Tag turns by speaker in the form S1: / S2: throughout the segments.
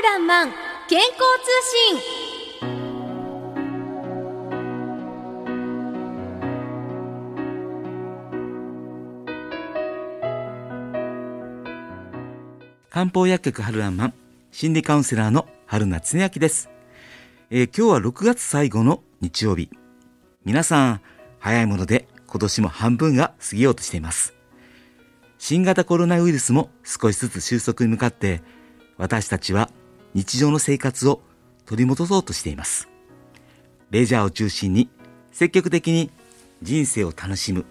S1: るらんまん健康通信。
S2: 漢方薬局春ランマン心理カウンセラーの春名恒明です、えー今日は6月最後の日曜日。皆さん早いもので今年も半分が過ぎようとしています。新型コロナウイルスも少しずつ収束に向かって私たちは日常の生活を取り戻そうとしていますレジャーを中心に積極的に人生を楽しむ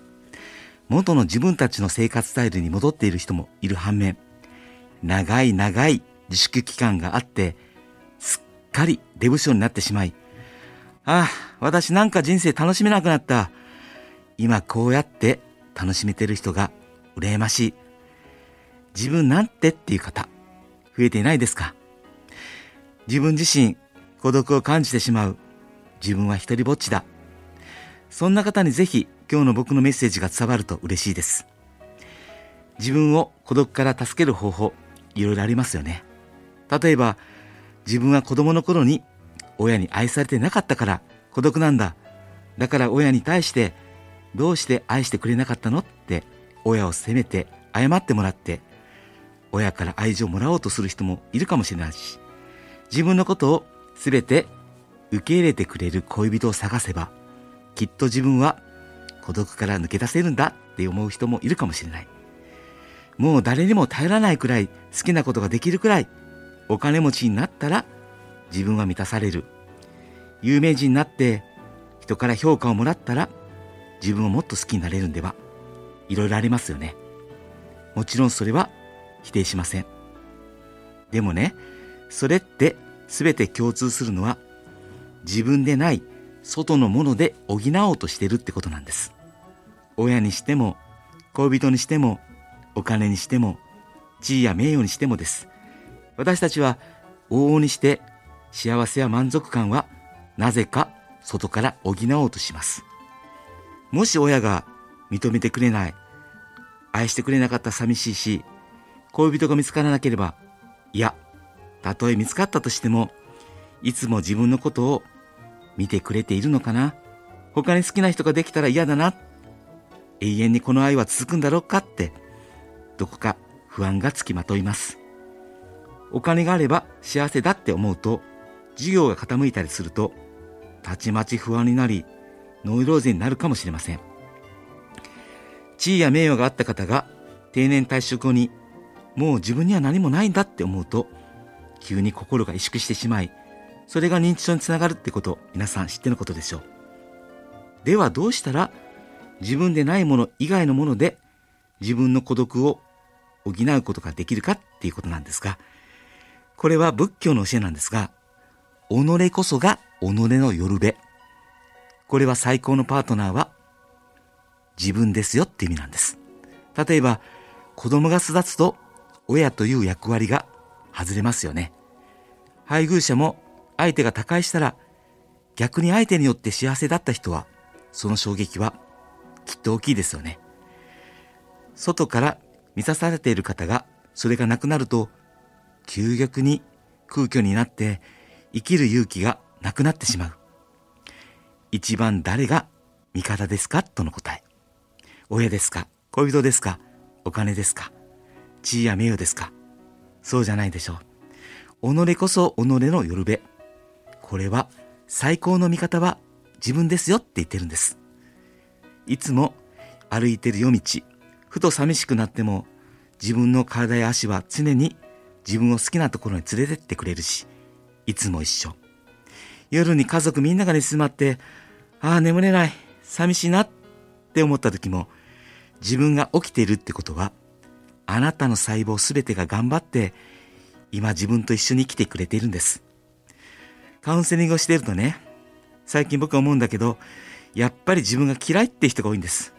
S2: 元の自分たちの生活スタイルに戻っている人もいる反面長い長い自粛期間があって、すっかりデブ症になってしまい、ああ、私なんか人生楽しめなくなった。今こうやって楽しめてる人が羨ましい。自分なんてっていう方、増えていないですか？自分自身、孤独を感じてしまう。自分は一人ぼっちだ。そんな方にぜひ今日の僕のメッセージが伝わると嬉しいです。自分を孤独から助ける方法、いろいろありますよね。例えば、自分は子供の頃に親に愛されてなかったから孤独なんだ。だから親に対してどうして愛してくれなかったのって親を責めて謝ってもらって親から愛情をもらおうとする人もいるかもしれないし自分のことをすべて受け入れてくれる恋人を探せばきっと自分は孤独から抜け出せるんだって思う人もいるかもしれない。もう誰にも頼らないくらい好きなことができるくらいお金持ちになったら自分は満たされる。有名人になって人から評価をもらったら自分をもっと好きになれるんではいろいろありますよね。もちろんそれは否定しません。でもね、それって全て共通するのは自分でない外のもので補おうとしてるってことなんです。親にしても恋人にしてもお金にしても地位や名誉にしてもです。私たちは往々にして幸せや満足感はなぜか外から補おうとします。もし親が認めてくれない、愛してくれなかったら寂しいし、恋人が見つからなければ、いや、たとえ見つかったとしても、いつも自分のことを見てくれているのかな？他に好きな人ができたら嫌だな？永遠にこの愛は続くんだろうかって、どこか不安がつきまといます。お金があれば幸せだって思うと、事業が傾いたりすると、たちまち不安になり、ノイローゼになるかもしれません。地位や名誉があった方が定年退職後に、もう自分には何もないんだって思うと、急に心が萎縮してしまい、それが認知症につながるってこと、皆さん知ってのことでしょう。ではどうしたら、自分でないもの以外のもので、自分の孤独を補うことができるかっていうことなんですが、これは仏教の教えなんですが、己こそが己のよるべ。これは最高のパートナーは自分ですよって意味なんです。例えば、子供が巣立つと親という役割が外れますよね。配偶者も相手が他界したら逆に相手によって幸せだった人はその衝撃はきっと大きいですよね。外から満たされている方がそれがなくなると究極に空虚になって生きる勇気がなくなってしまう。一番誰が味方ですか？との答え。親ですか？恋人ですか？お金ですか？地位や名誉ですか？そうじゃないでしょう。己こそ己のよるべ。これは最高の味方は自分ですよって言ってるんです。いつも歩いてる夜道、ふと寂しくなっても自分の体や足は常に自分を好きなところに連れてってくれるし、いつも一緒。夜に家族みんなが寝静まって、ああ、眠れない、寂しいなって思った時も、自分が起きているってことは、あなたの細胞すべてが頑張って、今自分と一緒に生きてくれているんです。カウンセリングをしているとね、最近僕は思うんだけど、やっぱり自分が嫌いって人が多いんです。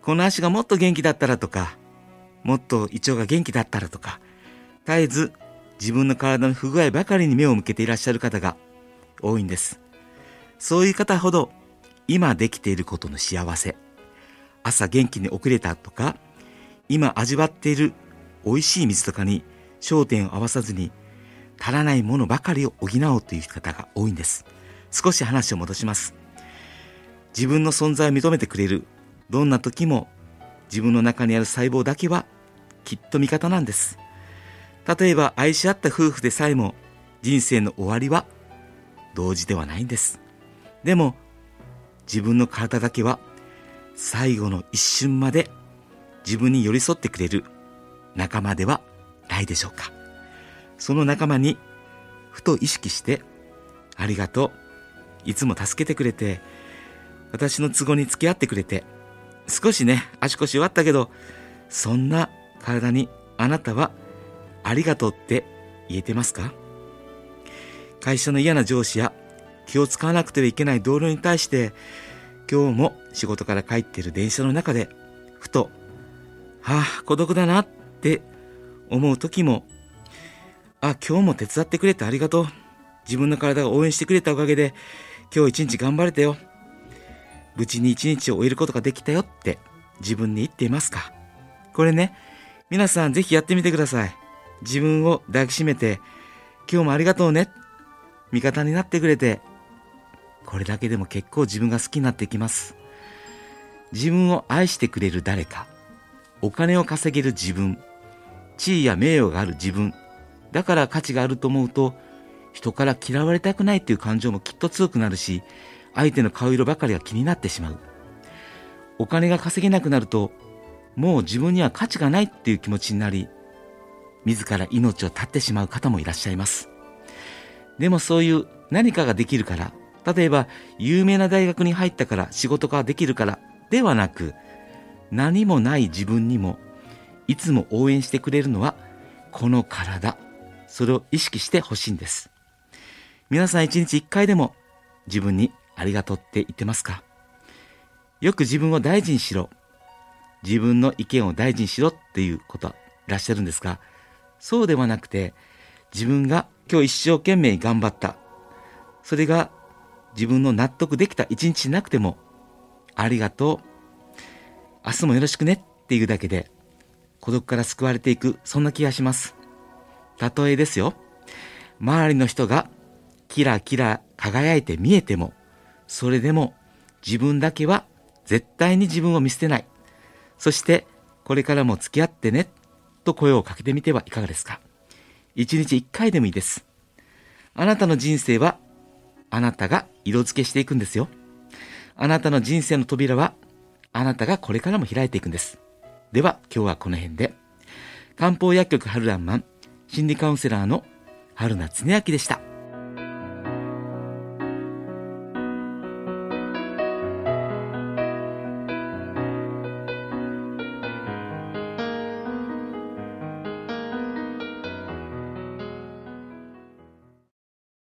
S2: この足がもっと元気だったらとか、もっと胃腸が元気だったらとか、絶えず自分の体の不具合ばかりに目を向けていらっしゃる方が多いんです。そういう方ほど今できていることの幸せ、朝元気に遅れたとか、今味わっている美味しい水とかに焦点を合わさずに、足らないものばかりを補おうという方が多いんです。少し話を戻します。自分の存在を認めてくれる、どんな時も自分の中にある細胞だけはきっと味方なんです。例えば愛し合った夫婦でさえも人生の終わりは同時ではないんです。でも自分の体だけは最後の一瞬まで自分に寄り添ってくれる仲間ではないでしょうか。その仲間にふと意識してありがとう。いつも助けてくれて私の都合に付き合ってくれて少しね足腰弱ったけどそんな体にあなたはありがとうって言えてますか？会社の嫌な上司や気を使わなくてはいけない同僚に対して今日も仕事から帰っている電車の中でふとはあ孤独だなって思う時もあ今日も手伝ってくれてありがとう。自分の体が応援してくれたおかげで今日一日頑張れたよ。無事に一日を終えることができたよって自分に言っていますか。これね皆さんぜひやってみてください。自分を抱きしめて今日もありがとうね。味方になってくれてこれだけでも結構自分が好きになってきます。自分を愛してくれる誰か。お金を稼げる自分。地位や名誉がある自分。だから価値があると思うと人から嫌われたくないっていう感情もきっと強くなるし相手の顔色ばかりが気になってしまう。お金が稼げなくなるともう自分には価値がないっていう気持ちになり自ら命を絶ってしまう方もいらっしゃいます。でもそういう何かができるから例えば有名な大学に入ったから仕事ができるからではなく何もない自分にもいつも応援してくれるのはこの体。それを意識してほしいんです。皆さん一日一回でも自分にありがとうって言ってますか？よく自分を大事にしろ。自分の意見を大事にしろっていうことはいらっしゃるんですがそうではなくて自分が今日一生懸命頑張った。それが自分の納得できた一日なくてもありがとう明日もよろしくねっていうだけで孤独から救われていくそんな気がします。例えですよ。周りの人がキラキラ輝いて見えてもそれでも自分だけは絶対に自分を見捨てない。そしてこれからも付き合ってねと声をかけてみてはいかがですか。一日一回でもいいです。あなたの人生はあなたが色付けしていくんですよ。あなたの人生の扉はあなたがこれからも開いていくんです。では今日はこの辺で。漢方薬局春らんまん心理カウンセラーの春名恒明でした。